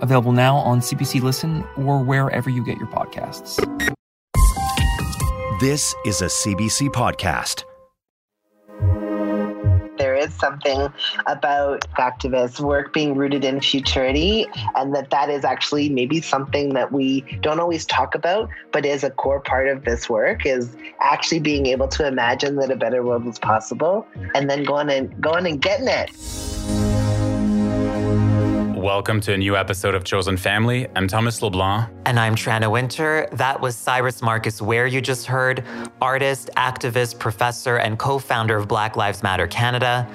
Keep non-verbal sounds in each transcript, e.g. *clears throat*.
available now on CBC Listen or wherever you get your podcasts. This is a CBC podcast. There is something about activist work being rooted in futurity, and that that is actually maybe something that we don't always talk about, but is a core part of this work. Is actually being able to imagine that a better world is possible, and then going and going and getting it. Welcome to a new episode of Chosen Family. I'm Thomas LeBlanc. And I'm Tranna Winter. That was Syrus Marcus Ware you just heard, artist, activist, professor, and co founder of Black Lives Matter Canada.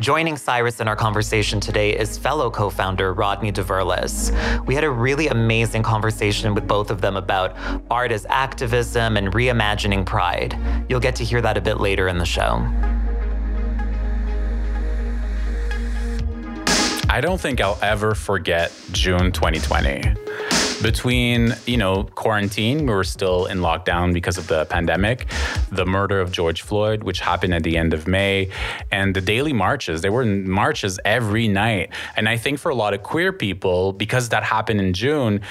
Joining Syrus in our conversation today is fellow co founder Rodney Diverlus. We had a really amazing conversation with both of them about art as activism and reimagining pride. You'll get to hear that a bit later in the show. I don't think I'll ever forget June 2020. Between, you know, quarantine, we were still in lockdown because of the pandemic, the murder of George Floyd, which happened at the end of May, and the daily marches. There were marches every night. And I think for a lot of queer people, because that happened in June,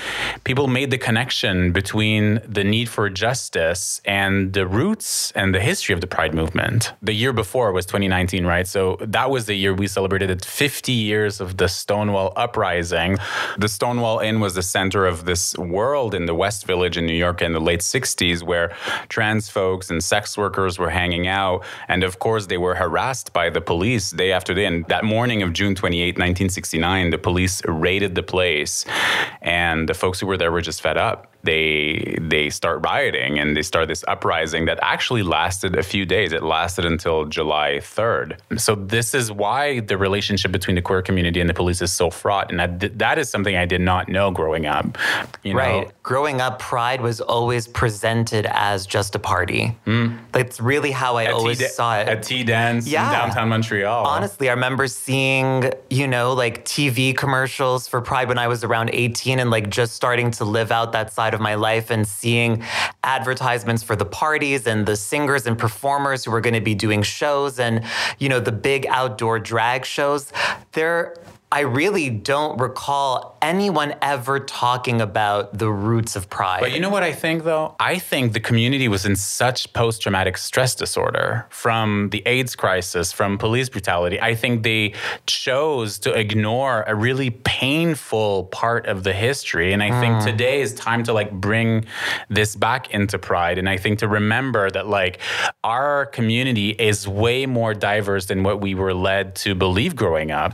people made the connection between the need for justice and the roots and the history of the Pride movement. The year before was 2019, right? So that was the year we celebrated 50 years of the Stonewall uprising. The Stonewall Inn was the center of this world in the West Village in New York in the late 60s where trans folks and sex workers were hanging out. And of course, they were harassed by the police day after day. And that morning of June 28, 1969, the police raided the place. And the folks who were there were just fed up they they start rioting and they start this uprising that actually lasted a few days. It lasted until July 3rd. So this is why the relationship between the queer community and the police is so fraught, and that that is something I did not know growing up. You know? right. Growing up, Pride was always presented as just a party. Mm. That's really how I a always tea saw it. A tea dance yeah. in downtown Montreal. Honestly, I remember seeing you know like TV commercials for Pride when I was around 18 and like just starting to live out that side of my life and seeing advertisements for the parties and the singers and performers who were going to be doing shows and you know the big outdoor drag shows there I really don't recall anyone ever talking about the roots of pride. But you know what I think though? I think the community was in such post traumatic stress disorder from the AIDS crisis, from police brutality. I think they chose to ignore a really painful part of the history. And I mm. think today is time to like bring this back into pride. And I think to remember that like our community is way more diverse than what we were led to believe growing up.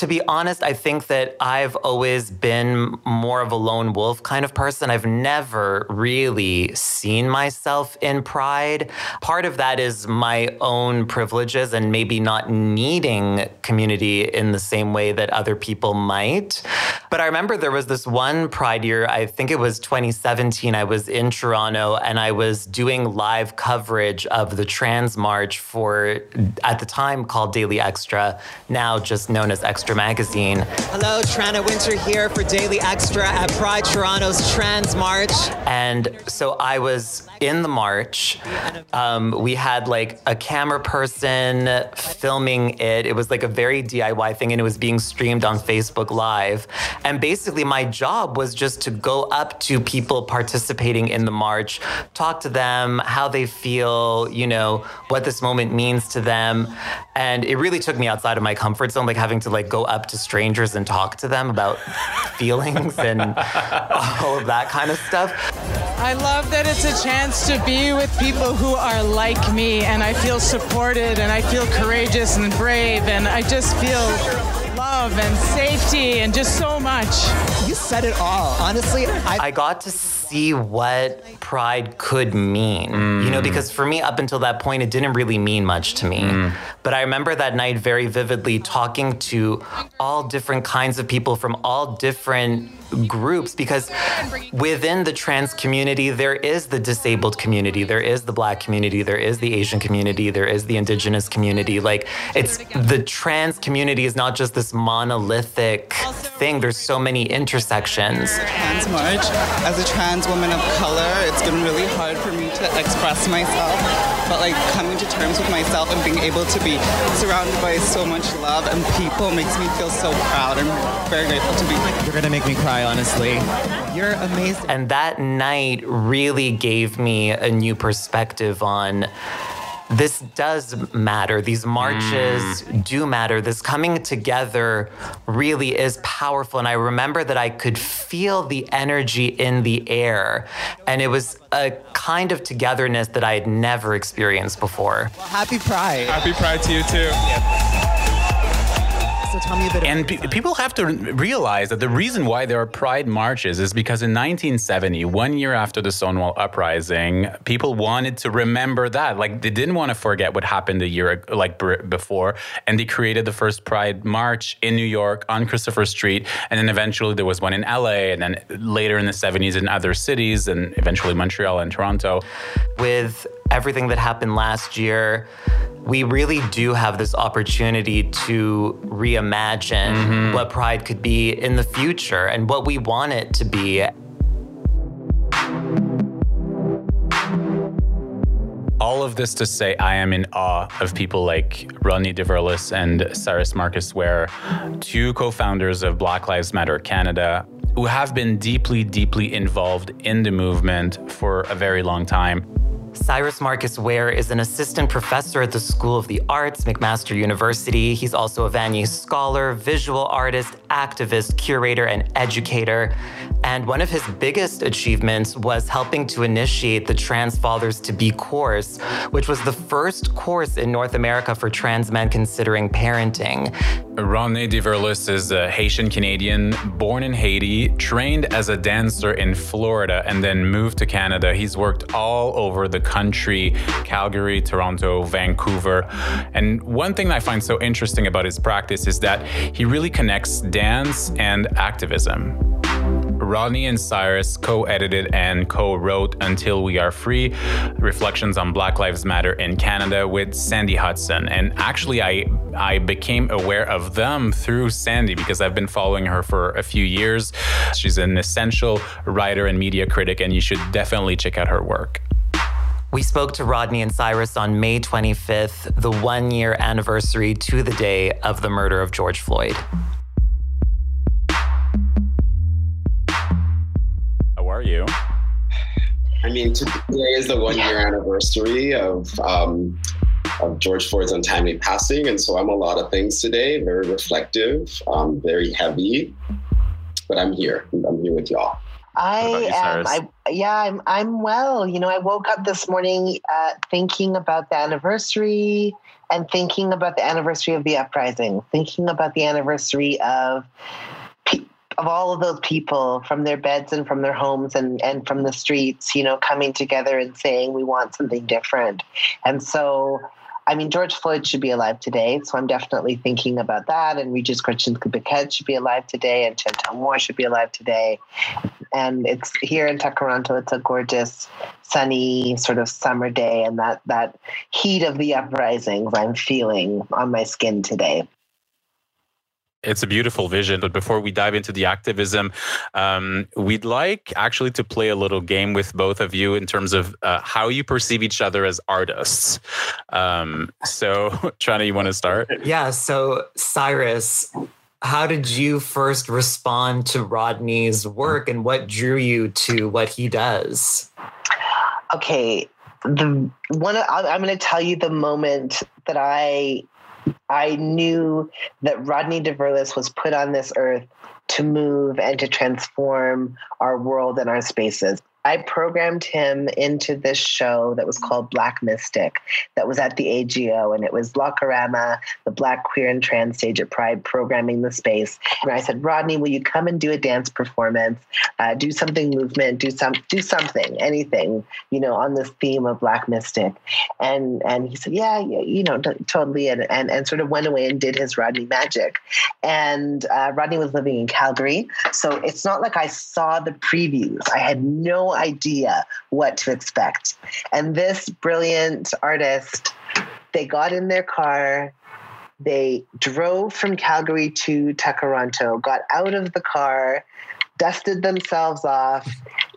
To be honest, I think that I've always been more of a lone wolf kind of person. I've never really seen myself in pride. Part of that is my own privileges and maybe not needing community in the same way that other people might. But I remember there was this one pride year, I think it was 2017. I was in Toronto and I was doing live coverage of the Trans March for, at the time called Daily Extra, now just known as Extra Magazine. Hello, Tranna Winter here for Daily Extra at Pride Toronto's Trans March. And so I was in the march. Um, we had like a camera person filming it. It was like a very DIY thing and it was being streamed on Facebook Live. And basically, my job was just to go up to people participating in the march, talk to them, how they feel, you know, what this moment means to them. And it really took me outside of my comfort zone, like having to like go up to strangers and talk to them about *laughs* feelings and all of that kind of stuff. I love that it's a chance to be with people who are like me, and I feel supported, and I feel courageous and brave, and I just feel love and safety and just so much. You said it all. Honestly, I, I got to see what pride could mean. Mm. You know, because for me, up until that point, it didn't really mean much to me. Mm. But I remember that night very vividly talking to all different kinds of people from all different groups because within the trans community, there is the disabled community, there is the black community, there is the Asian community, there is the indigenous community. Like, it's the trans community is not just this monolithic thing, there's so many intersections. Trans March, as a trans woman of color, it's been really hard for me to express myself. But like coming to terms with myself and being able to be surrounded by so much love and people makes me feel so proud. I'm very grateful to be. here. You're gonna make me cry honestly. You're amazing. And that night really gave me a new perspective on this does matter. These marches mm. do matter. This coming together really is powerful. And I remember that I could feel the energy in the air. And it was a kind of togetherness that I had never experienced before. Well, happy Pride. Happy Pride to you, too. So tell me a bit. And pe- people have to realize that the reason why there are pride marches is because in 1970, one year after the Stonewall Uprising, people wanted to remember that. Like they didn't want to forget what happened a year like before, and they created the first Pride March in New York on Christopher Street, and then eventually there was one in LA, and then later in the 70s in other cities, and eventually Montreal and Toronto. With everything that happened last year we really do have this opportunity to reimagine mm-hmm. what pride could be in the future and what we want it to be. All of this to say, I am in awe of people like Rodney Diverlus and Syrus Marcus Ware, two co founders of Black Lives Matter Canada, who have been deeply, deeply involved in the movement for a very long time. Syrus Marcus Ware is an assistant professor at the School of the Arts, McMaster University. He's also a Vanier scholar, visual artist, activist, curator, and educator. And one of his biggest achievements was helping to initiate the Trans Fathers to Be course, which was the first course in North America for trans men considering parenting. Rodney Diverlus is a Haitian Canadian, born in Haiti, trained as a dancer in Florida, and then moved to Canada. He's worked all over the country Calgary, Toronto, Vancouver. And one thing I find so interesting about his practice is that he really connects dance and activism. Rodney and Syrus co edited and co wrote Until We Are Free Reflections on Black Lives Matter in Canada with Sandy Hudson. And actually, I, I became aware of them through Sandy because I've been following her for a few years. She's an essential writer and media critic, and you should definitely check out her work. We spoke to Rodney and Syrus on May 25th, the one year anniversary to the day of the murder of George Floyd. You? I mean, today is the one year anniversary of um, of George Floyd's untimely passing, and so I'm a lot of things today. Very reflective, um, very heavy, but I'm here. I'm here with y'all. I am. I yeah. I'm. I'm well. You know, I woke up this morning uh, thinking about the anniversary and thinking about the anniversary of the uprising, thinking about the anniversary of of all of those people from their beds and from their homes and, and from the streets, you know, coming together and saying we want something different. And so, I mean, George Floyd should be alive today. So I'm definitely thinking about that. And Regis Korchinski-Paquet should be alive today. And Chantel Moore should be alive today. And it's here in Toronto. It's a gorgeous, sunny sort of summer day. And that, that heat of the uprisings I'm feeling on my skin today. It's a beautiful vision. But before we dive into the activism, um, we'd like actually to play a little game with both of you in terms of uh, how you perceive each other as artists. Um, so, *laughs* Tranna, you want to start? Yeah. So, Syrus, how did you first respond to Rodney's work and what drew you to what he does? Okay. The one I'm going to tell you the moment that I I knew that Rodney Diverlus was put on this earth to move and to transform our world and our spaces. I programmed him into this show that was called Black Mystic that was at the AGO and it was Blockorama, the Black Queer and Trans Stage at Pride programming the space. And I said, Rodney, will you come and do a dance performance, uh, do something movement, do some do something, anything, you know, on this theme of Black Mystic. And and he said, Yeah, yeah, you know, t- totally and, and and sort of went away and did his Rodney magic. And uh, Rodney was living in Calgary. So it's not like I saw the previews. I had no idea what to expect. And this brilliant artist, they got in their car, they drove from Calgary to Tkaronto, got out of the car, dusted themselves off,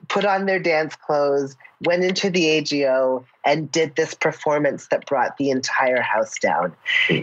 put on their dance clothes, went into the AGO and did this performance that brought the entire house down.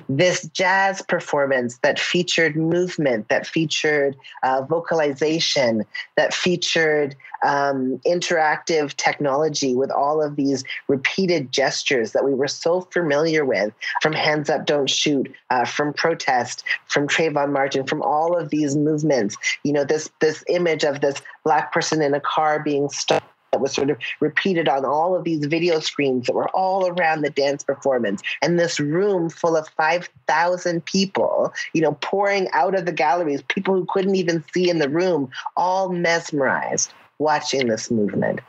This jazz performance that featured movement, that featured uh, vocalization, that featured um, interactive technology with all of these repeated gestures that we were so familiar with from Hands Up, Don't Shoot, uh, from Protest, from Trayvon Martin, from all of these movements. You know, this this image of this black person in a car being stopped that was sort of repeated on all of these video screens that were all around the dance performance. And this room full of 5,000 people, you know, pouring out of the galleries, people who couldn't even see in the room, all mesmerized watching this movement.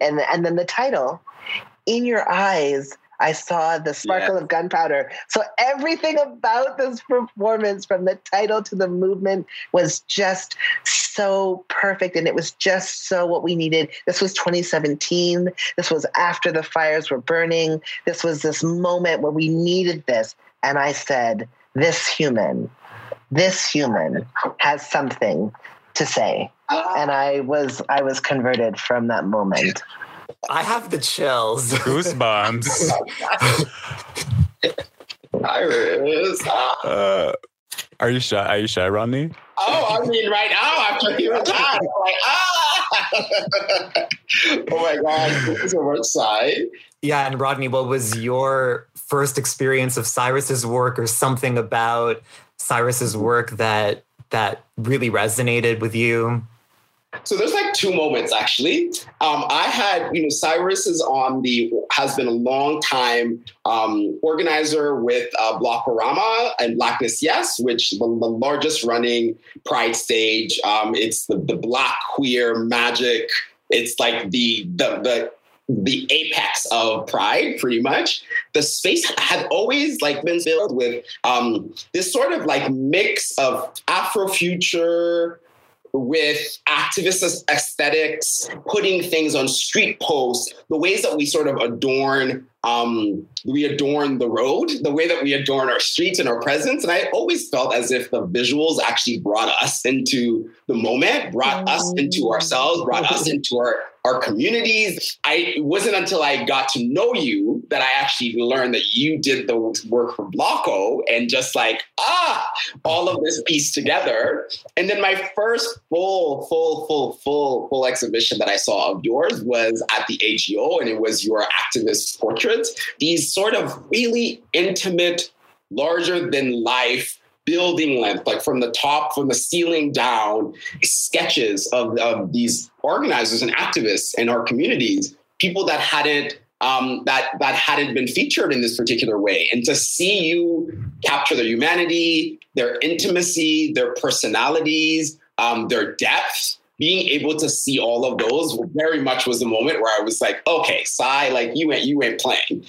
And, and then the title, In Your Eyes, I saw the sparkle of gunpowder. So everything about this performance, from the title to the movement, was just so perfect. And it was just so what we needed. This was 2017. This was after the fires were burning. This was this moment where we needed this. And I said, This human, this human has something to say. Ah. And I was I was converted from that moment. I have the chills. *laughs* Goosebumps. Iris. Uh, are you shy? Are you shy, Rodney? Oh, I mean, right now after hearing that, I'm like, ah! *laughs* oh my god, this is a work side. Yeah, and Rodney, what was your first experience of Syrus's work, or something about Syrus's work that that really resonated with you? So there's like two moments actually. Um, I had, you know, Syrus is on the has been a long time um, organizer with uh, Blockorama and Blackness Yes, which the, the largest running Pride stage. Um, it's the the Black queer magic. It's like the the the the apex of pride pretty much the space had always like been filled with um, this sort of like mix of afrofuture with activist aesthetics, putting things on street posts, the ways that we sort of adorn, um, we adorn the road, the way that we adorn our streets and our presence. And I always felt as if the visuals actually brought us into the moment, brought us into ourselves, brought us into our our communities. I it wasn't until I got to know you that I actually learned that you did the work for Blocko and just like, ah, all of this piece together. And then my first full, full, full, full, full exhibition that I saw of yours was at the AGO and it was your activist portraits. These sort of really intimate, larger than life building length, like from the top, from the ceiling down, sketches of, of these organizers and activists in our communities, people that hadn't um, that that hadn't been featured in this particular way, and to see you capture their humanity, their intimacy, their personalities, um, their depth. Being able to see all of those very much was the moment where I was like, okay, Sai, like you ain't you ain't playing.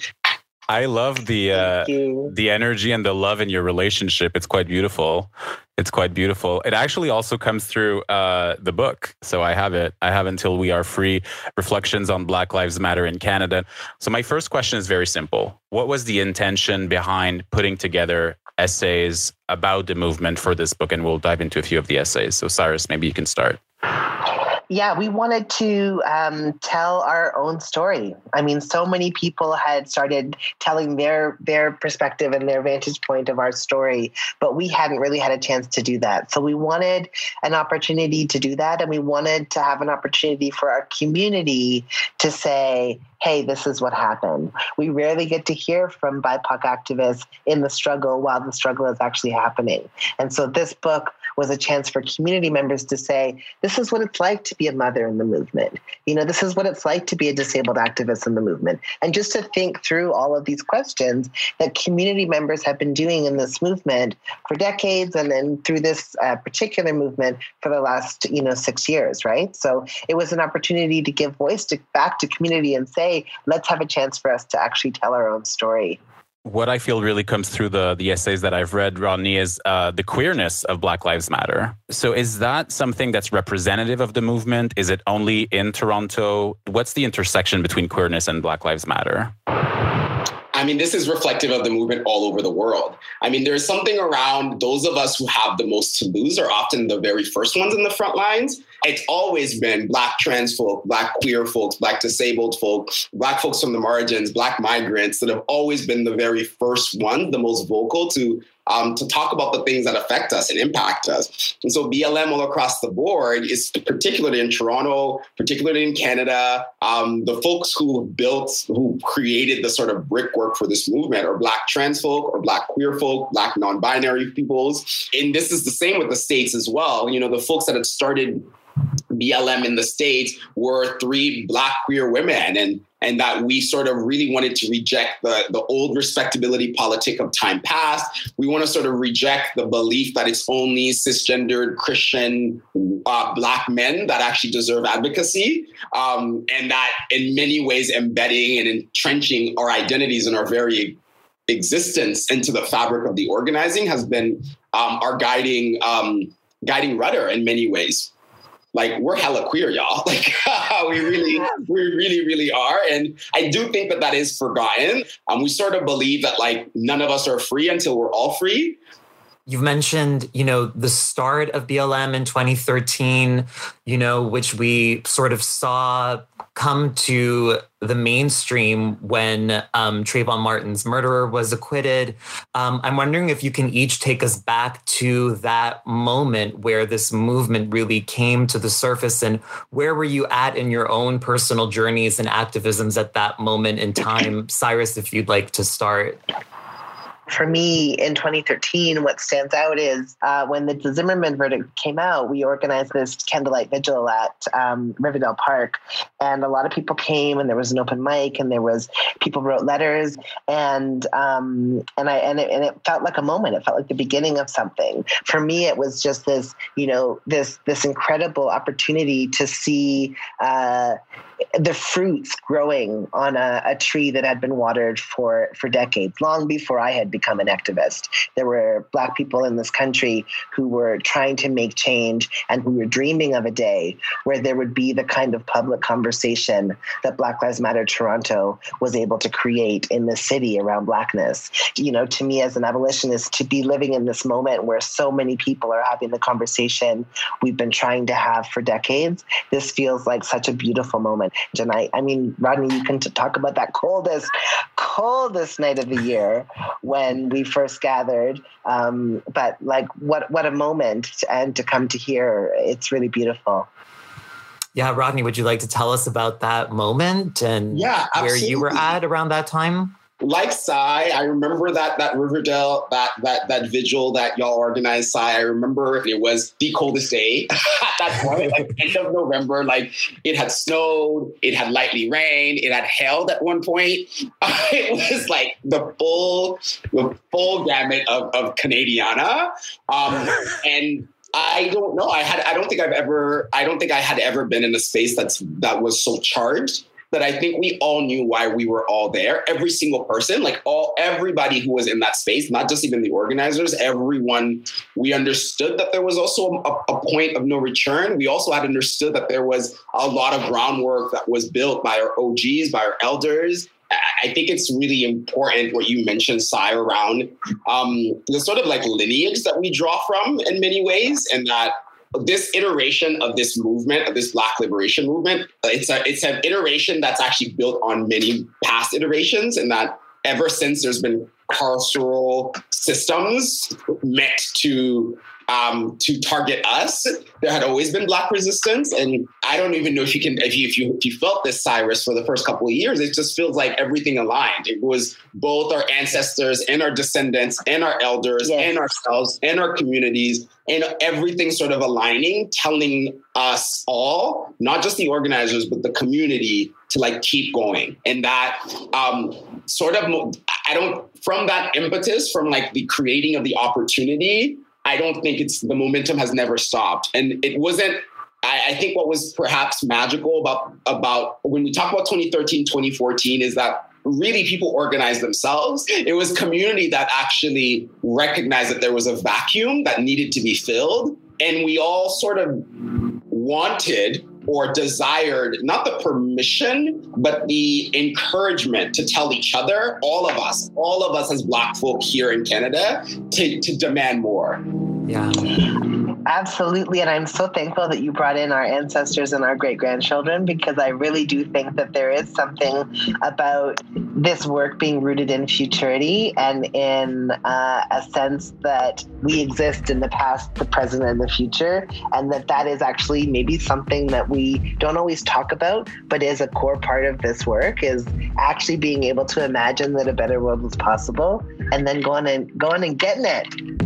I love the uh, the energy and the love in your relationship. It's quite beautiful. It's quite beautiful. It actually also comes through uh, the book. So I have it. I have until we are free. Reflections on Black Lives Matter in Canada. So my first question is very simple. What was the intention behind putting together essays about the movement for this book? And we'll dive into a few of the essays. So Syrus, maybe you can start yeah, we wanted to um, tell our own story. I mean, so many people had started telling their their perspective and their vantage point of our story, but we hadn't really had a chance to do that. So we wanted an opportunity to do that, and we wanted to have an opportunity for our community to say, hey, this is what happened. We rarely get to hear from BIPOC activists in the struggle while the struggle is actually happening. And so this book was a chance for community members to say, this is what it's like to be a mother in the movement. You know, this is what it's like to be a disabled activist in the movement. And just to think through all of these questions that community members have been doing in this movement for decades and then through this uh, particular movement for the last, you know, six years, right? So it was an opportunity to give voice to, back to community and say, let's have a chance for us to actually tell our own story what I feel really comes through the the essays that I've read, Rodney, is uh, the queerness of Black Lives Matter. So, is that something that's representative of the movement? Is it only in Toronto? What's the intersection between queerness and Black Lives Matter? I mean, this is reflective of the movement all over the world. I mean, there's something around those of us who have the most to lose are often the very first ones in the front lines. It's always been Black trans folk, Black queer folks, Black disabled folk, Black folks from the margins, Black migrants that have always been the very first ones, the most vocal to um, to talk about the things that affect us and impact us. And so BLM all across the board is particularly in Toronto, particularly in Canada, um, the folks who built, who created the sort of brickwork for this movement are Black trans folk or Black queer folk, Black non-binary peoples. And this is the same with the States as well. You know, the folks that had started BLM in the States were three Black queer women. And and that we sort of really wanted to reject the, the old respectability politic of time past. We want to sort of reject the belief that it's only cisgendered Christian uh, Black men that actually deserve advocacy, um, and that in many ways embedding and entrenching our identities and our very existence into the fabric of the organizing has been um, our guiding um, guiding rudder in many ways like we're hella queer, y'all. *laughs* Like *laughs* we really, we really, really are. And I do think that that is forgotten. Um, we sort of believe that like none of us are free until we're all free. You've mentioned, you know, the start of BLM in 2013, you know, which we sort of saw come to the mainstream when um, Trayvon Martin's murderer was acquitted. Um, I'm wondering if you can each take us back to that moment where this movement really came to the surface and where were you at in your own personal journeys and activisms at that moment in time? Syrus, if you'd like to start for me in 2013, what stands out is uh, when the Zimmerman verdict came out, we organized this candlelight vigil at um, Riverdale Park, and a lot of people came, and there was an open mic, and there was people wrote letters, and um, and I and it, and it felt like a moment. It felt like the beginning of something. For me, it was just this, you know, this this incredible opportunity to see. Uh, the fruits growing on a, a, tree that had been watered for for decades, long before I had become an activist. There were Black people in this country who were trying to make change and who were dreaming of a day where there would be the kind of public conversation that Black Lives Matter Toronto was able to create in the city around Blackness. You know, to me as an abolitionist, to be living in this moment where so many people are having the conversation we've been trying to have for decades, this feels like such a beautiful moment moment. And I, I mean, Rodney, you can t- talk about that coldest, coldest night of the year when we first gathered. Um, but like, what what a moment! And to come to here, it's really beautiful. Yeah, Rodney, would you like to tell us about that moment and yeah, where you were at around that time? Like Cy, I remember that that Riverdale that that that vigil that y'all organized. Cy, I remember it was the coldest day *laughs* at that point, like end of November. Like it had snowed, it had lightly rained, it had hailed at one point. *laughs* it was like the full the full gamut of of Canadiana, um, and I don't know. I had. I don't think I've ever. I don't think I had ever been in a space that's that was so charged that I think we all knew why we were all there. Every single person, like all everybody who was in that space, not just even the organizers, everyone, we understood that there was also a, a point of no return. We also had understood that there was a lot of groundwork that was built by our OGs, by our elders, I think it's really important what you mentioned, Cy, around um, the sort of like lineage that we draw from in many ways, and that this iteration of this movement, of this Black liberation movement, uh, it's a it's an iteration that's actually built on many past iterations, and that ever since there's been carceral systems meant to um, to target us. There had always been Black resistance, and I don't even know if you can if you if you if you felt this, Syrus, for the first couple of years. It just feels like everything aligned. It was both our ancestors and our descendants and our elders yes. and ourselves and our communities and everything sort of aligning, telling us all, not just the organizers, but the community to like keep going. And that um, sort of, I don't, from that impetus, from like the creating of the opportunity, I don't think it's the momentum has never stopped. And it wasn't I, think what was perhaps magical about about when we talk about 2013, 2014 is that really people organized themselves. It was community that actually recognized that there was a vacuum that needed to be filled. And we all sort of wanted or desired not the permission, but the encouragement to tell each other, all of us, all of us as Black folk here in Canada, to, to demand more. Yeah. Absolutely. And I'm so thankful that you brought in our ancestors and our great grandchildren because I really do think that there is something about this work being rooted in futurity and in uh, a sense that we exist in the past, the present, and the future. And that that is actually maybe something that we don't always talk about, but is a core part of this work is actually being able to imagine that a better world is possible and then going and going and getting it.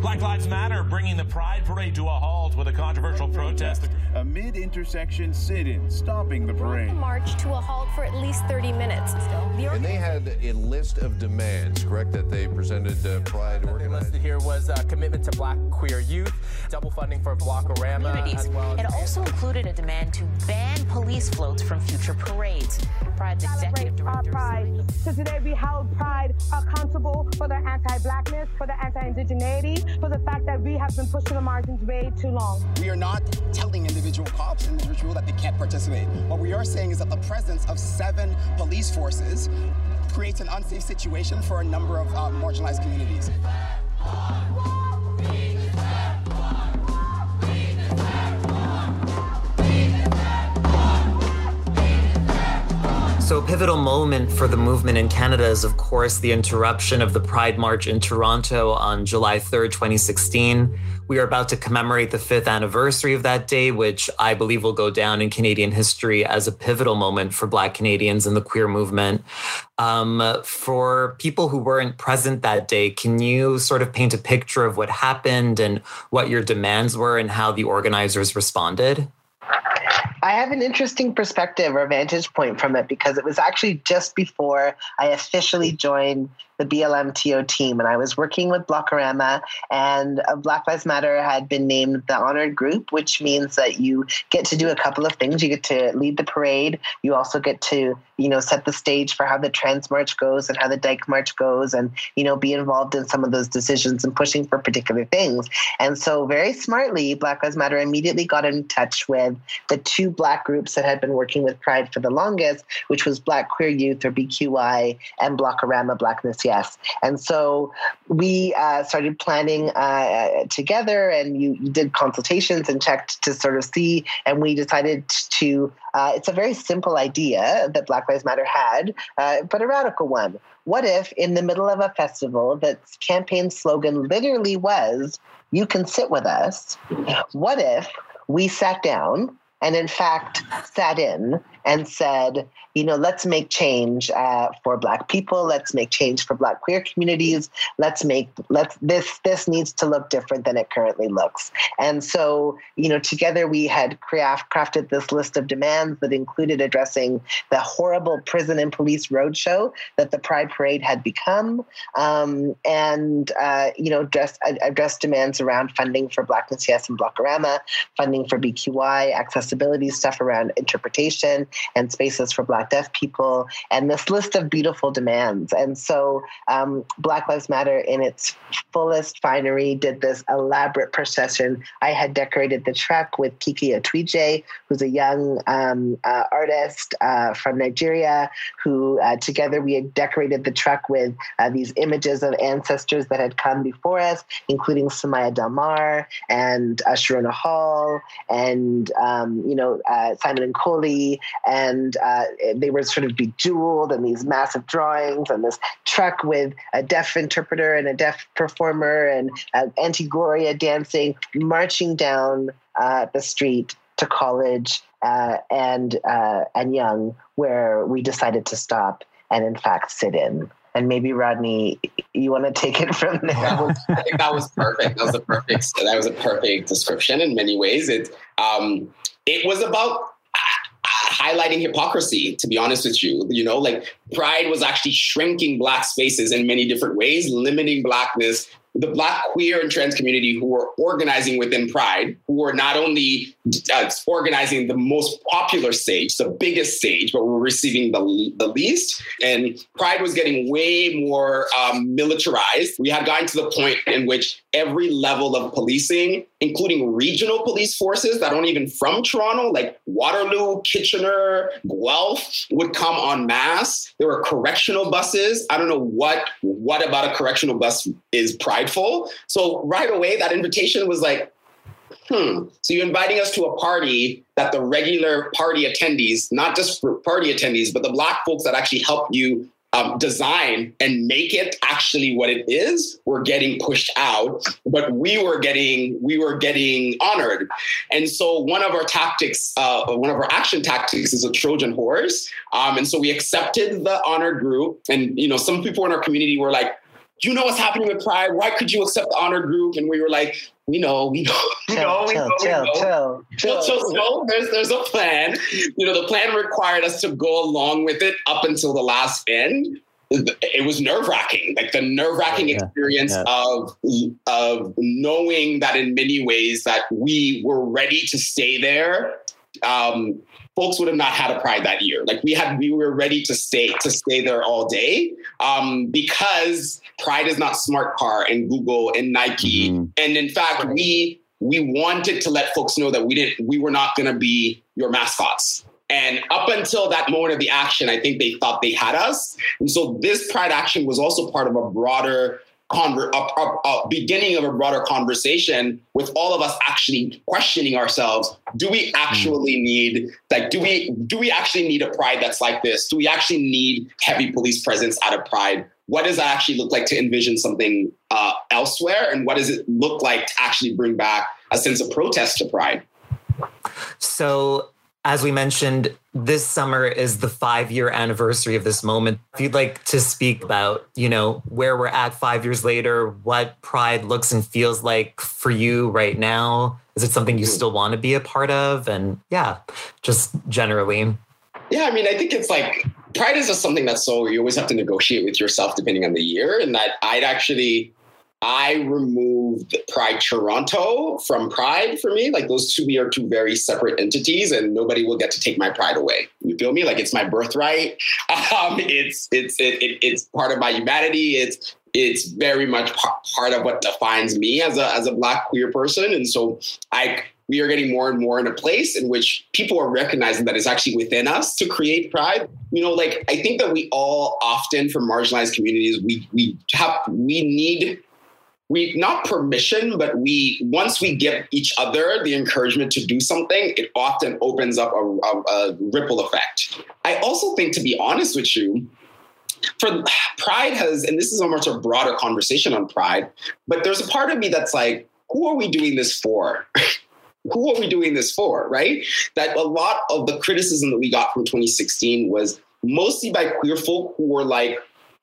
Black Lives Matter bringing the Pride Parade to a halt with a controversial protest. A mid intersection sit in, stopping the parade. The march to a halt for at least 30 minutes. The and they had a list of demands, correct, that they presented uh, Pride organizers? listed here was a commitment to black queer youth, double funding for Blockorama. Well. It also included a demand to ban police floats from future parades. Pride's executive director. Pride. So today we held Pride accountable for their anti-blackness, for their anti-indigeneity, for the fact that we have been pushed to the margins way too long. We are not telling individual cops in this ritual that they can't participate. What we are saying is that the presence of seven police forces creates an unsafe situation for a number of uh, marginalized communities. So, a pivotal moment for the movement in Canada is, of course, the interruption of the Pride March in Toronto on July 3rd, 2016. We are about to commemorate the fifth anniversary of that day, which I believe will go down in Canadian history as a pivotal moment for Black Canadians and the queer movement. Um, for people who weren't present that day, can you sort of paint a picture of what happened and what your demands were and how the organizers responded? I have an interesting perspective or vantage point from it because it was actually just before I officially joined the BLMTO team, and I was working with Blockorama, and uh, Black Lives Matter had been named the honored group, which means that you get to do a couple of things. You get to lead the parade. You also get to, you know, set the stage for how the Trans March goes and how the Dyke March goes, and you know, be involved in some of those decisions and pushing for particular things. And so, very smartly, Black Lives Matter immediately got in touch with the two Black groups that had been working with Pride for the longest, which was Black Queer Youth or BQY and Blockorama Blackness yes. And so we uh, started planning uh, together, and you, did consultations and checked to sort of see. And we decided to. Uh, it's a very simple idea that Black Lives Matter had, uh, but a radical one. What if, in the middle of a festival, that campaign slogan literally was, "You can sit with us." What if we sat down and in fact sat in and said, you know, let's make change uh, for Black people. Let's make change for Black queer communities. Let's make let's this this needs to look different than it currently looks. And so, you know, together we had craft, crafted this list of demands that included addressing the horrible prison and police roadshow that the Pride Parade had become, um, and uh, you know, just address demands around funding for Blackness Yes and Blockorama, funding for BQY, accessibility stuff around interpretation and spaces for Black deaf people, and this list of beautiful demands. And so um, Black Lives Matter, in its fullest finery, did this elaborate procession. I had decorated the truck with Kiki Atwije, who's a young um, uh, artist uh, from Nigeria, who uh, together we had decorated the truck with uh, these images of ancestors that had come before us, including Sumaya Dalmar and Sharona Hall and um, you know uh, Simon Coley, and uh, they were sort of bejeweled and these massive drawings and this truck with a deaf interpreter and a deaf performer and uh, Auntie Gloria dancing, marching down uh, the street to college uh, and uh, and Yonge, where we decided to stop and in fact sit in. And maybe Rodney, you want to take it from there? *laughs* I think that was perfect. That was a perfect. That was a perfect description in many ways. It um, it was about highlighting hypocrisy, to be honest with you. You know, like pride was actually shrinking black spaces in many different ways, limiting blackness the Black queer and trans community who were organizing within Pride, who were not only uh, organizing the most popular stage, the biggest stage, but were receiving the, the least. And Pride was getting way more um, militarized. We had gotten to the point in which every level of policing, including regional police forces that aren't even from Toronto, like Waterloo, Kitchener, Guelph, would come en masse. There were correctional buses. I don't know what what about a correctional bus is prideful. So right away, that invitation was like, hmm. So you're inviting us to a party that the regular party attendees, not just party attendees, but the black folks that actually help you um, design and make it actually what it is were getting pushed out but we were getting we were getting honored and so one of our tactics uh, one of our action tactics is a trojan horse um, and so we accepted the honored group and you know some people in our community were like you know what's happening with Pride? Why could you accept the honor group? And we were like, we know, we know, we know, we know, chill, we know. Chill, chill, chill, There's there's a plan. You know, the plan required us to go along with it up until the last end. It was nerve wracking, like the nerve wracking yeah, experience yeah. of of knowing that in many ways that we were ready to stay there. Um, folks would have not had a pride that year. Like we had, we were ready to stay to stay there all day um, because pride is not smart car and Google and Nike. Mm-hmm. And in fact, we we wanted to let folks know that we didn't we were not going to be your mascots. And up until that moment of the action, I think they thought they had us. And so this pride action was also part of a broader conver- a, a, a beginning of a broader conversation with all of us actually questioning ourselves. Do we actually mm. need like do we do we actually need a pride that's like this? Do we actually need heavy police presence out of pride? What does that actually look like to envision something uh, elsewhere? And what does it look like to actually bring back a sense of protest to pride? So as we mentioned, this summer is the five year anniversary of this moment. If you'd like to speak about, you know, where we're at five years later, what pride looks and feels like for you right now, is it something you hmm. still want to be a part of? And yeah, just generally. Yeah, I mean, I think it's like pride is just something that's so you always have to negotiate with yourself depending on the year. And that I'd actually I removed Pride Toronto from Pride for me. Like those two are two very separate entities, and nobody will get to take my pride away. You feel me? Like it's my birthright. *laughs* Um, it's it's it, it, it's part of my humanity. It's it's very much part of what defines me as a as a black queer person, and so I we are getting more and more in a place in which people are recognizing that it's actually within us to create pride. You know, like I think that we all often, for marginalized communities, we we have we need we not permission, but we once we give each other the encouragement to do something, it often opens up a, a, a ripple effect. I also think, to be honest with you, for pride has, and this is almost a broader conversation on pride, but there's a part of me that's like, who are we doing this for? *laughs* who are we doing this for, right? That a lot of the criticism that we got from 2016 was mostly by queer folk who were like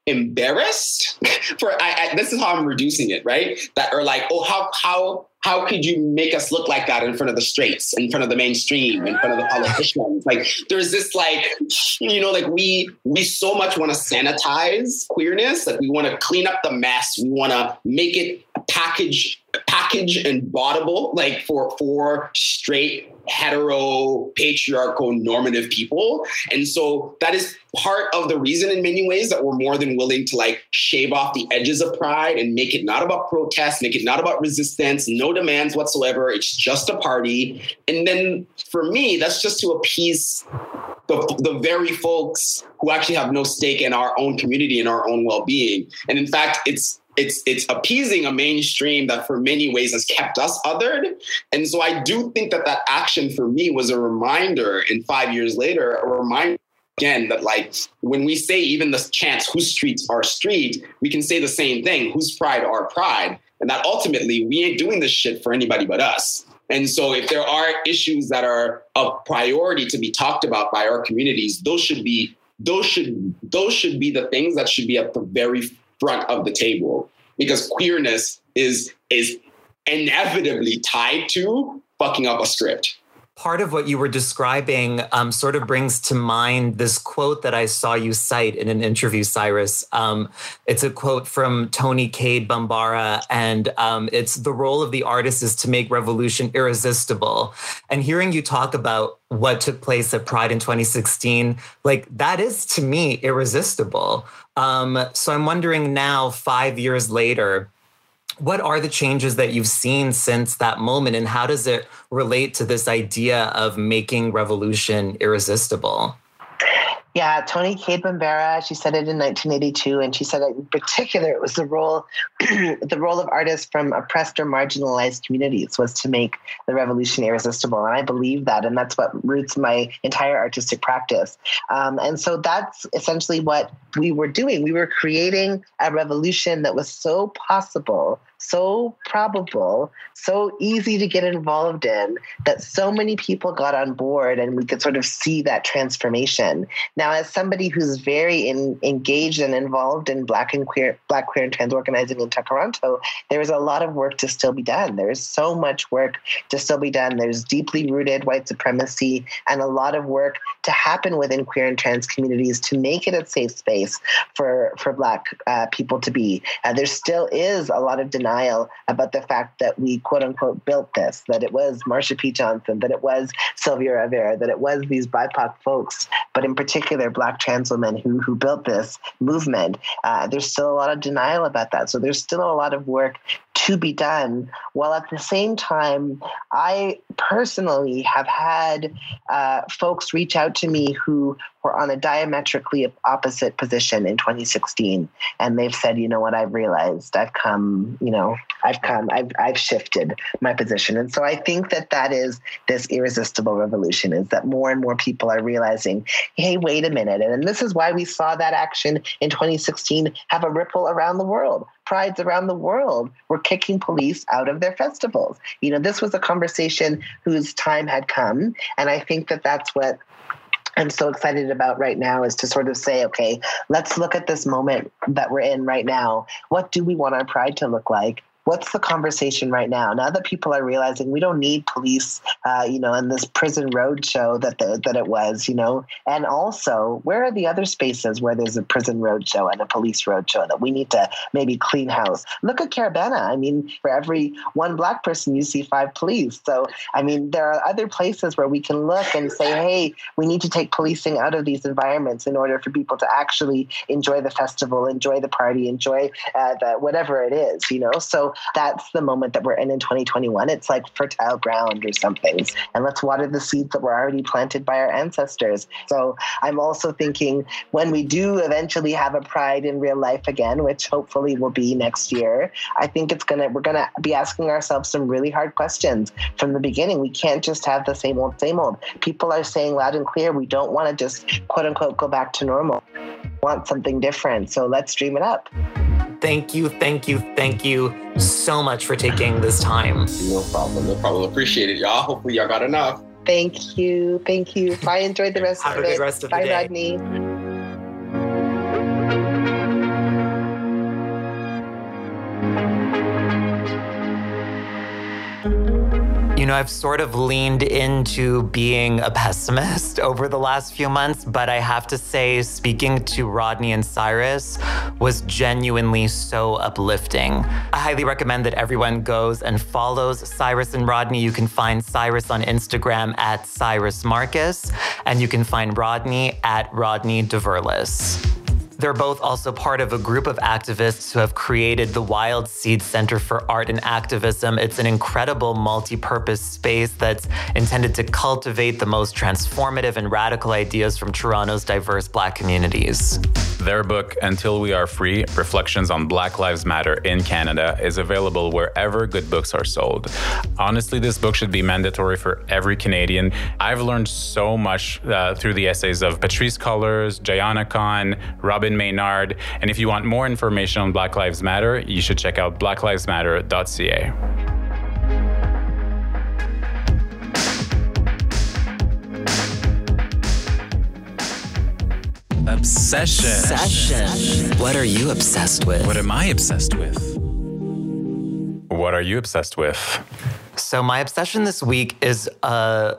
embarrassed *laughs* for I, I, this is how I'm reducing it, right? That are like, oh, how how how could you make us look like that in front of the straights, in front of the mainstream, in front of the politicians? Like there's this like, you know, like we we so much want to sanitize queerness, like we want to clean up the mess, we want to make it package package and bottable, like for for straight hetero patriarchal normative people. And so that is part of the reason in many ways that we're more than willing to like shave off the edges of pride and make it not about protest make it not about resistance no demands whatsoever. It's just a party. And then for me that's just to appease the, the very folks who actually have no stake in our own community and our own well-being. And in fact it's it's it's appeasing a mainstream that for many ways has kept us othered. And so i do think that that action for me was a reminder and five years later a reminder again that like when we say even the chants whose streets are street? we can say the same thing whose pride our pride? And that ultimately we ain't doing this shit for anybody but us. And so if there are issues that are of priority to be talked about by our communities those should be those should those should be the things that should be at the very front of the table because queerness is is inevitably tied to fucking up a script part of what you were describing um, sort of brings to mind this quote that I saw you cite in an interview, Syrus. Um, it's a quote from Toni Cade Bambara, and um, it's the role of the artist is to make revolution irresistible. And hearing you talk about what took place at Pride in 2016, like that is to me irresistible. Um, so I'm wondering now, five years later, what are the changes that you've seen since that moment and how does it relate to this idea of making revolution irresistible yeah, Toni Cade Bambara, she said it in 1982, and she said in particular it was the role, *clears throat* the role of artists from oppressed or marginalized communities was to make the revolution irresistible, and I believe that, and that's what roots my entire artistic practice. Um, and so that's essentially what we were doing. We were creating a revolution that was so possible so probable, so easy to get involved in that so many people got on board and we could sort of see that transformation. Now, as somebody who's very in, engaged and involved in Black and queer, Black queer and trans organizing in Toronto, there is a lot of work to still be done. There is so much work to still be done. There's deeply rooted white supremacy and a lot of work to happen within queer and trans communities to make it a safe space for for Black uh, people to be. Uh, there still is a lot of denial about the fact that we quote unquote built this, that it was Marsha P. Johnson, that it was Sylvia Rivera, that it was these BIPOC folks, but in particular Black trans women who who built this movement. Uh, there's still a lot of denial about that. So there's still a lot of work to be done. While at the same time, I personally have had uh, folks reach out to me who were on a diametrically opposite position in 2016, and they've said, "You know what? I've realized. I've come. You know, I've come. I've I've shifted my position." And so I think that that is this irresistible revolution: is that more and more people are realizing, "Hey, wait a minute!" And, and this is why we saw that action in 2016 have a ripple around the world prides around the world were kicking police out of their festivals. You know, this was a conversation whose time had come. And I think that that's what I'm so excited about right now is to sort of say, okay, let's look at this moment that we're in right now. What do we want our pride to look like? What's the conversation right now? Now that people are realizing we don't need police, uh, you know, in this prison road show that the, that it was, you know, and also where are the other spaces where there's a prison road show and a police road show that we need to maybe clean house? Look at Caribana. I mean, for every one black person, you see five police. So I mean, there are other places where we can look and say, hey, we need to take policing out of these environments in order for people to actually enjoy the festival, enjoy the party, enjoy uh, the whatever it is, you know. So that's the moment that we're in in 2021. It's like fertile ground or something. And let's water the seeds that were already planted by our ancestors. So I'm also thinking when we do eventually have a pride in real life again, which hopefully will be next year, I think it's gonna we're gonna be asking ourselves some really hard questions from the beginning. We can't just have the same old, same old. People are saying loud and clear, we don't want to just quote unquote go back to normal. We want something different. So let's dream it up. Thank you, thank you, thank you so much for taking this time. No problem, no problem. Appreciate it, y'all. Hopefully, y'all got enough. Thank you. Thank you. Bye. Enjoy the rest Have of a it. good rest of the Bye, day. Rodney. You know, I've sort of leaned into being a pessimist *laughs* over the last few months, but I have to say, speaking to Rodney and Syrus was genuinely so uplifting. I highly recommend that everyone goes and follows Syrus and Rodney. You can find Cyrus on Instagram at Syrus Marcus, and you can find Rodney at Rodney Diverlus. They're both also part of a group of activists who have created the Wild Seed Center for Art and Activism. It's an incredible multi purpose space that's intended to cultivate the most transformative and radical ideas from Toronto's diverse Black communities. Their book, Until We Are Free Reflections on Black Lives Matter in Canada, is available wherever good books are sold. Honestly, this book should be mandatory for every Canadian. I've learned so much uh, through the essays of Patrisse Cullors, Janaya Khan, Robyn Maynard. And if you want more information on Black Lives Matter, you should check out blacklivesmatter.ca. Obsession. Obsession. What are you obsessed with? What am I obsessed with? What are you obsessed with? So, my obsession this week is uh,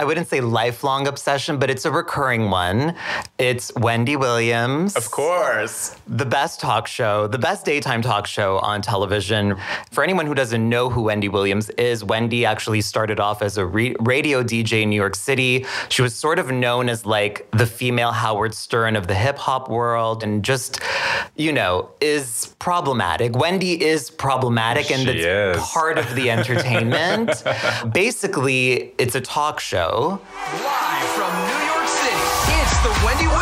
I wouldn't say lifelong obsession, but it's a recurring one. It's Wendy Williams. Of course. The best talk show, the best daytime talk show on television. For anyone who doesn't know who Wendy Williams is, Wendy actually started off as a re- radio DJ in New York City. She was sort of known as like the female Howard Stern of the hip hop world and just, you know, is problematic. Wendy is problematic and She it's is. part of the entertainment. *laughs* Basically, it's a talk show. Live from New York City, it's the Wendy.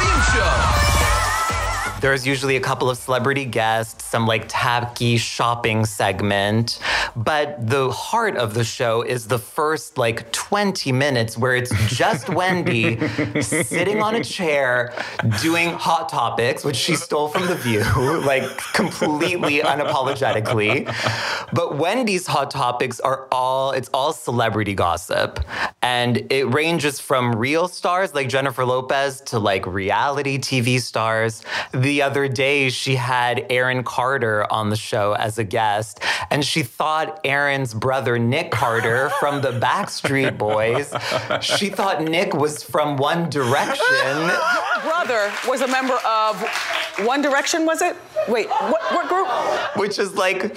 There's usually a couple of celebrity guests, some like tacky shopping segment. But the heart of the show is the first like 20 minutes where it's just *laughs* Wendy sitting on a chair doing Hot Topics, which she stole from The View, like completely unapologetically. But Wendy's Hot Topics are all, it's all celebrity gossip. And it ranges from real stars like Jennifer Lopez to like reality TV stars. The other day, she had Aaron Carter on the show as a guest, and she thought Aaron's brother, Nick Carter from the Backstreet Boys, she thought Nick was from One Direction. brother was a member of One Direction, was it? Wait, what, what group? Which is like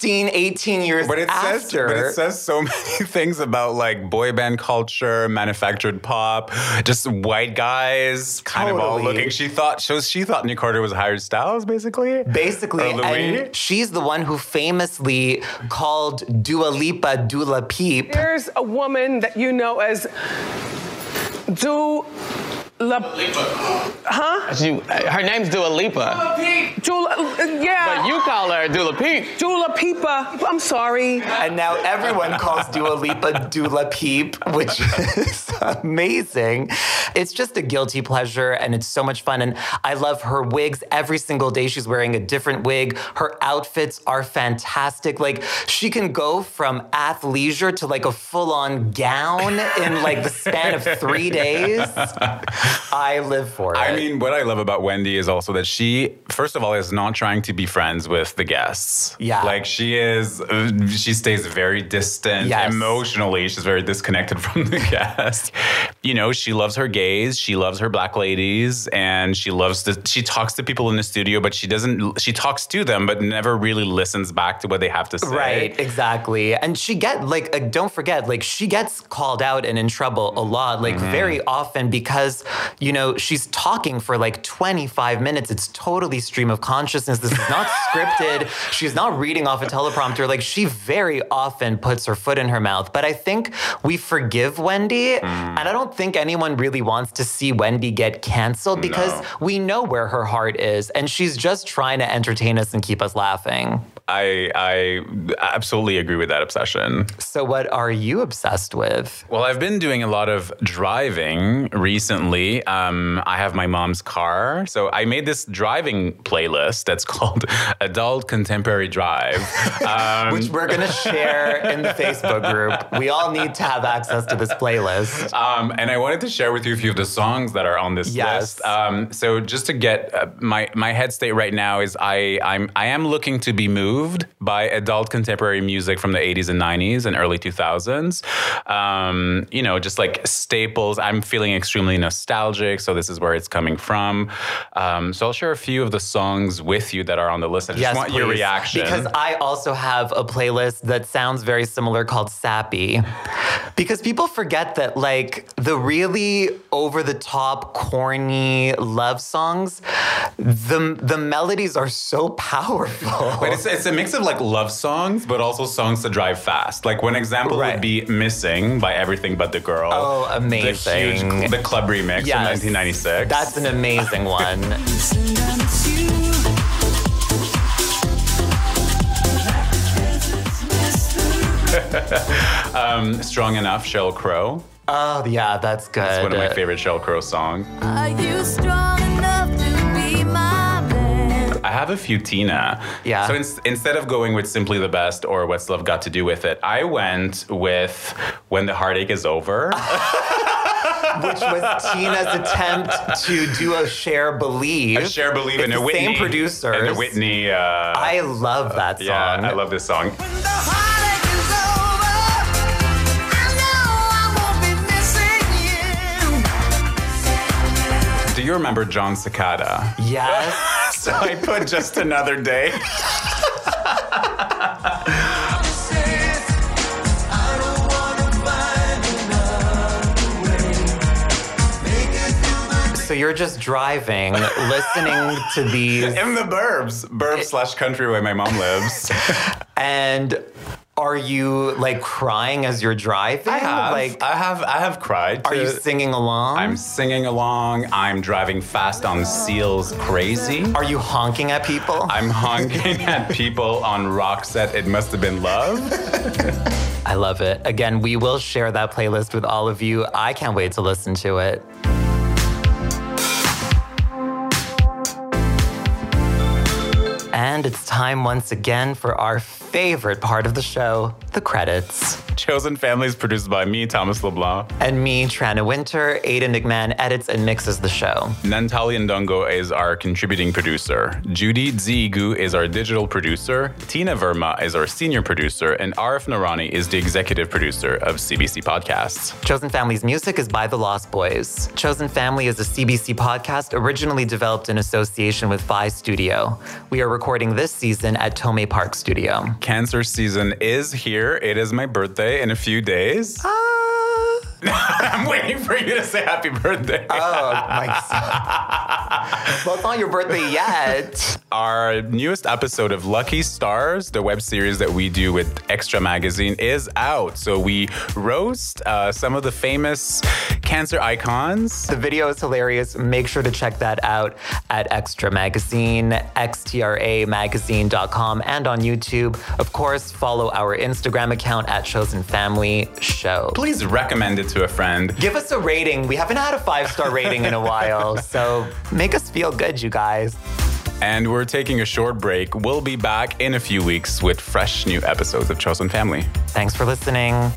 16, 18 years But it says, after. but it says so *laughs* many things about like boy band culture, manufactured pop, just white guys, kind of all looking. She thought, so she thought Nick Carter was Howard Styles, basically. Basically, and she's the one who famously called Dua Lipa Dula Peep. There's a woman that you know as Du La. Huh? She, her name's Dua Lipa. Dula, uh, yeah. But you call her Dula Peep. Dula Peepa. I'm sorry. And now everyone calls Dua Lipa Dula Peep, which *laughs* is amazing. It's just a guilty pleasure and it's so much fun. And I love her wigs. Every single day she's wearing a different wig. Her outfits are fantastic. Like she can go from athleisure to like a full on gown in like the span of three days. *laughs* I live for it. I mean, what I love about Wendy is also that she, first of all, is not trying to be friends with the guests. Yeah. Like she is, she stays very distant Yes. emotionally. She's very disconnected *laughs* from the guests. You know, she loves her gays, she loves her black ladies, and she loves to, she talks to people in the studio, but she doesn't, she talks to them, but never really listens back to what they have to say. Right, exactly. And she get like uh, don't forget like she gets called out and in trouble a lot like Mm-hmm. very often because you know she's talking for like 25 minutes. It's totally stream of consciousness. This is not *laughs* scripted. She's not reading off a teleprompter. Like she very often puts her foot in her mouth. But I think we forgive Wendy Mm. and I don't think anyone really wants to see Wendy get canceled because No. we know where her heart is and she's just trying to entertain us and keep us laughing. I I absolutely agree with that obsession. So, what are you obsessed with? Well, I've been doing a lot of driving recently. Um, I have my mom's car, so I made this driving playlist that's *laughs* called Adult Contemporary Drive, um, Which we're going *laughs* to share in the Facebook group. We all need to have access to this playlist. Um, and I wanted to share with you a few of the songs that are on this Yes. list. Um, so just to get uh, my my head state right now is I I'm I am looking to be moved by adult contemporary music from the 80s and 90s and early 2000s. Um, you know, just like staples. I'm feeling extremely nostalgic, so this is where it's coming from. Um, so I'll share a few of the songs with you that are on the list. I just yes, want your reaction. Because I also have a playlist that sounds very similar called Sappy. Because people forget that, like, the really over the top, corny love songs, the, the melodies are so *laughs* powerful. But it's, it's a mix of like love songs, but also songs to drive fast. Like one example would be "Missing" by Everything But the Girl. Oh, amazing. The, huge, the club remix Yes. from 1996. That's an amazing one. *laughs* um, "Strong Enough" Sheryl Crow. Oh yeah, that's good. That's one of my favorite Sheryl Crow songs. Are you strong enough I have a few Tina. Yeah. So ins- instead of going with Simply the Best or What's Love Got to Do with It, I went with When the Heartache Is Over. *laughs* Which was Tina's attempt to do a Cher believe. I share Believe It's in a Whitney. Same producers. And a Whitney. Uh, I love that song. yeah, I love this song. When the heartache is over, I I won't be missing you. do you remember Jon Secada? Yes. So I put just another day. So you're just driving, listening to these. *laughs* In the burbs. Burbs slash country where my mom lives. And are you like crying as you're driving? I have, Like, I have, I have cried. are you singing along? I'm singing along. I'm driving fast on Seals Crazy. Are you honking at people? I'm honking *laughs* at people on Roxette. It must have been love. *laughs* I love it. Again, we will share that playlist with all of you. I can't wait to listen to it. And it's time once again for our favorite part of the show the credits. Chosen Family is produced by me, Thomas LeBlanc. And me, Tranna Winter, Aidan McMahon edits and mixes the show. Nantali Ndongo is our contributing producer. Judy Zigu is our digital producer. Tina Verma is our senior producer. And Arif Noorani is the executive producer of CBC Podcasts. Chosen Family's music is by The Lost Boys. Chosen Family is a CBC podcast originally developed in association with Phi Studio. We are recording this season at Tomei Park Studio. Cancer season is here. It is my birthday in a few days. Uh, *laughs* I'm waiting for you to say happy birthday. Oh, my Well, it's not your birthday yet. Our newest episode of Lucky Stars, the web series that we do with Xtra Magazine, is out. So we roast uh, some of the famous cancer icons. The video is hilarious. Make sure to check that out at Xtra Magazine, xtramagazine.com, and on YouTube. Of course, follow our Instagram account at Chosen Family Show. Please recommend it to a friend. Give us a rating. We haven't had a five star rating in a while, *laughs* so make us feel good, you guys. And we're taking a short break. We'll be back in a few weeks with fresh new episodes of Chosen Family. Thanks for listening.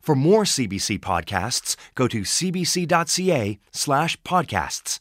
For more CBC podcasts, go to cbc.ca slash podcasts.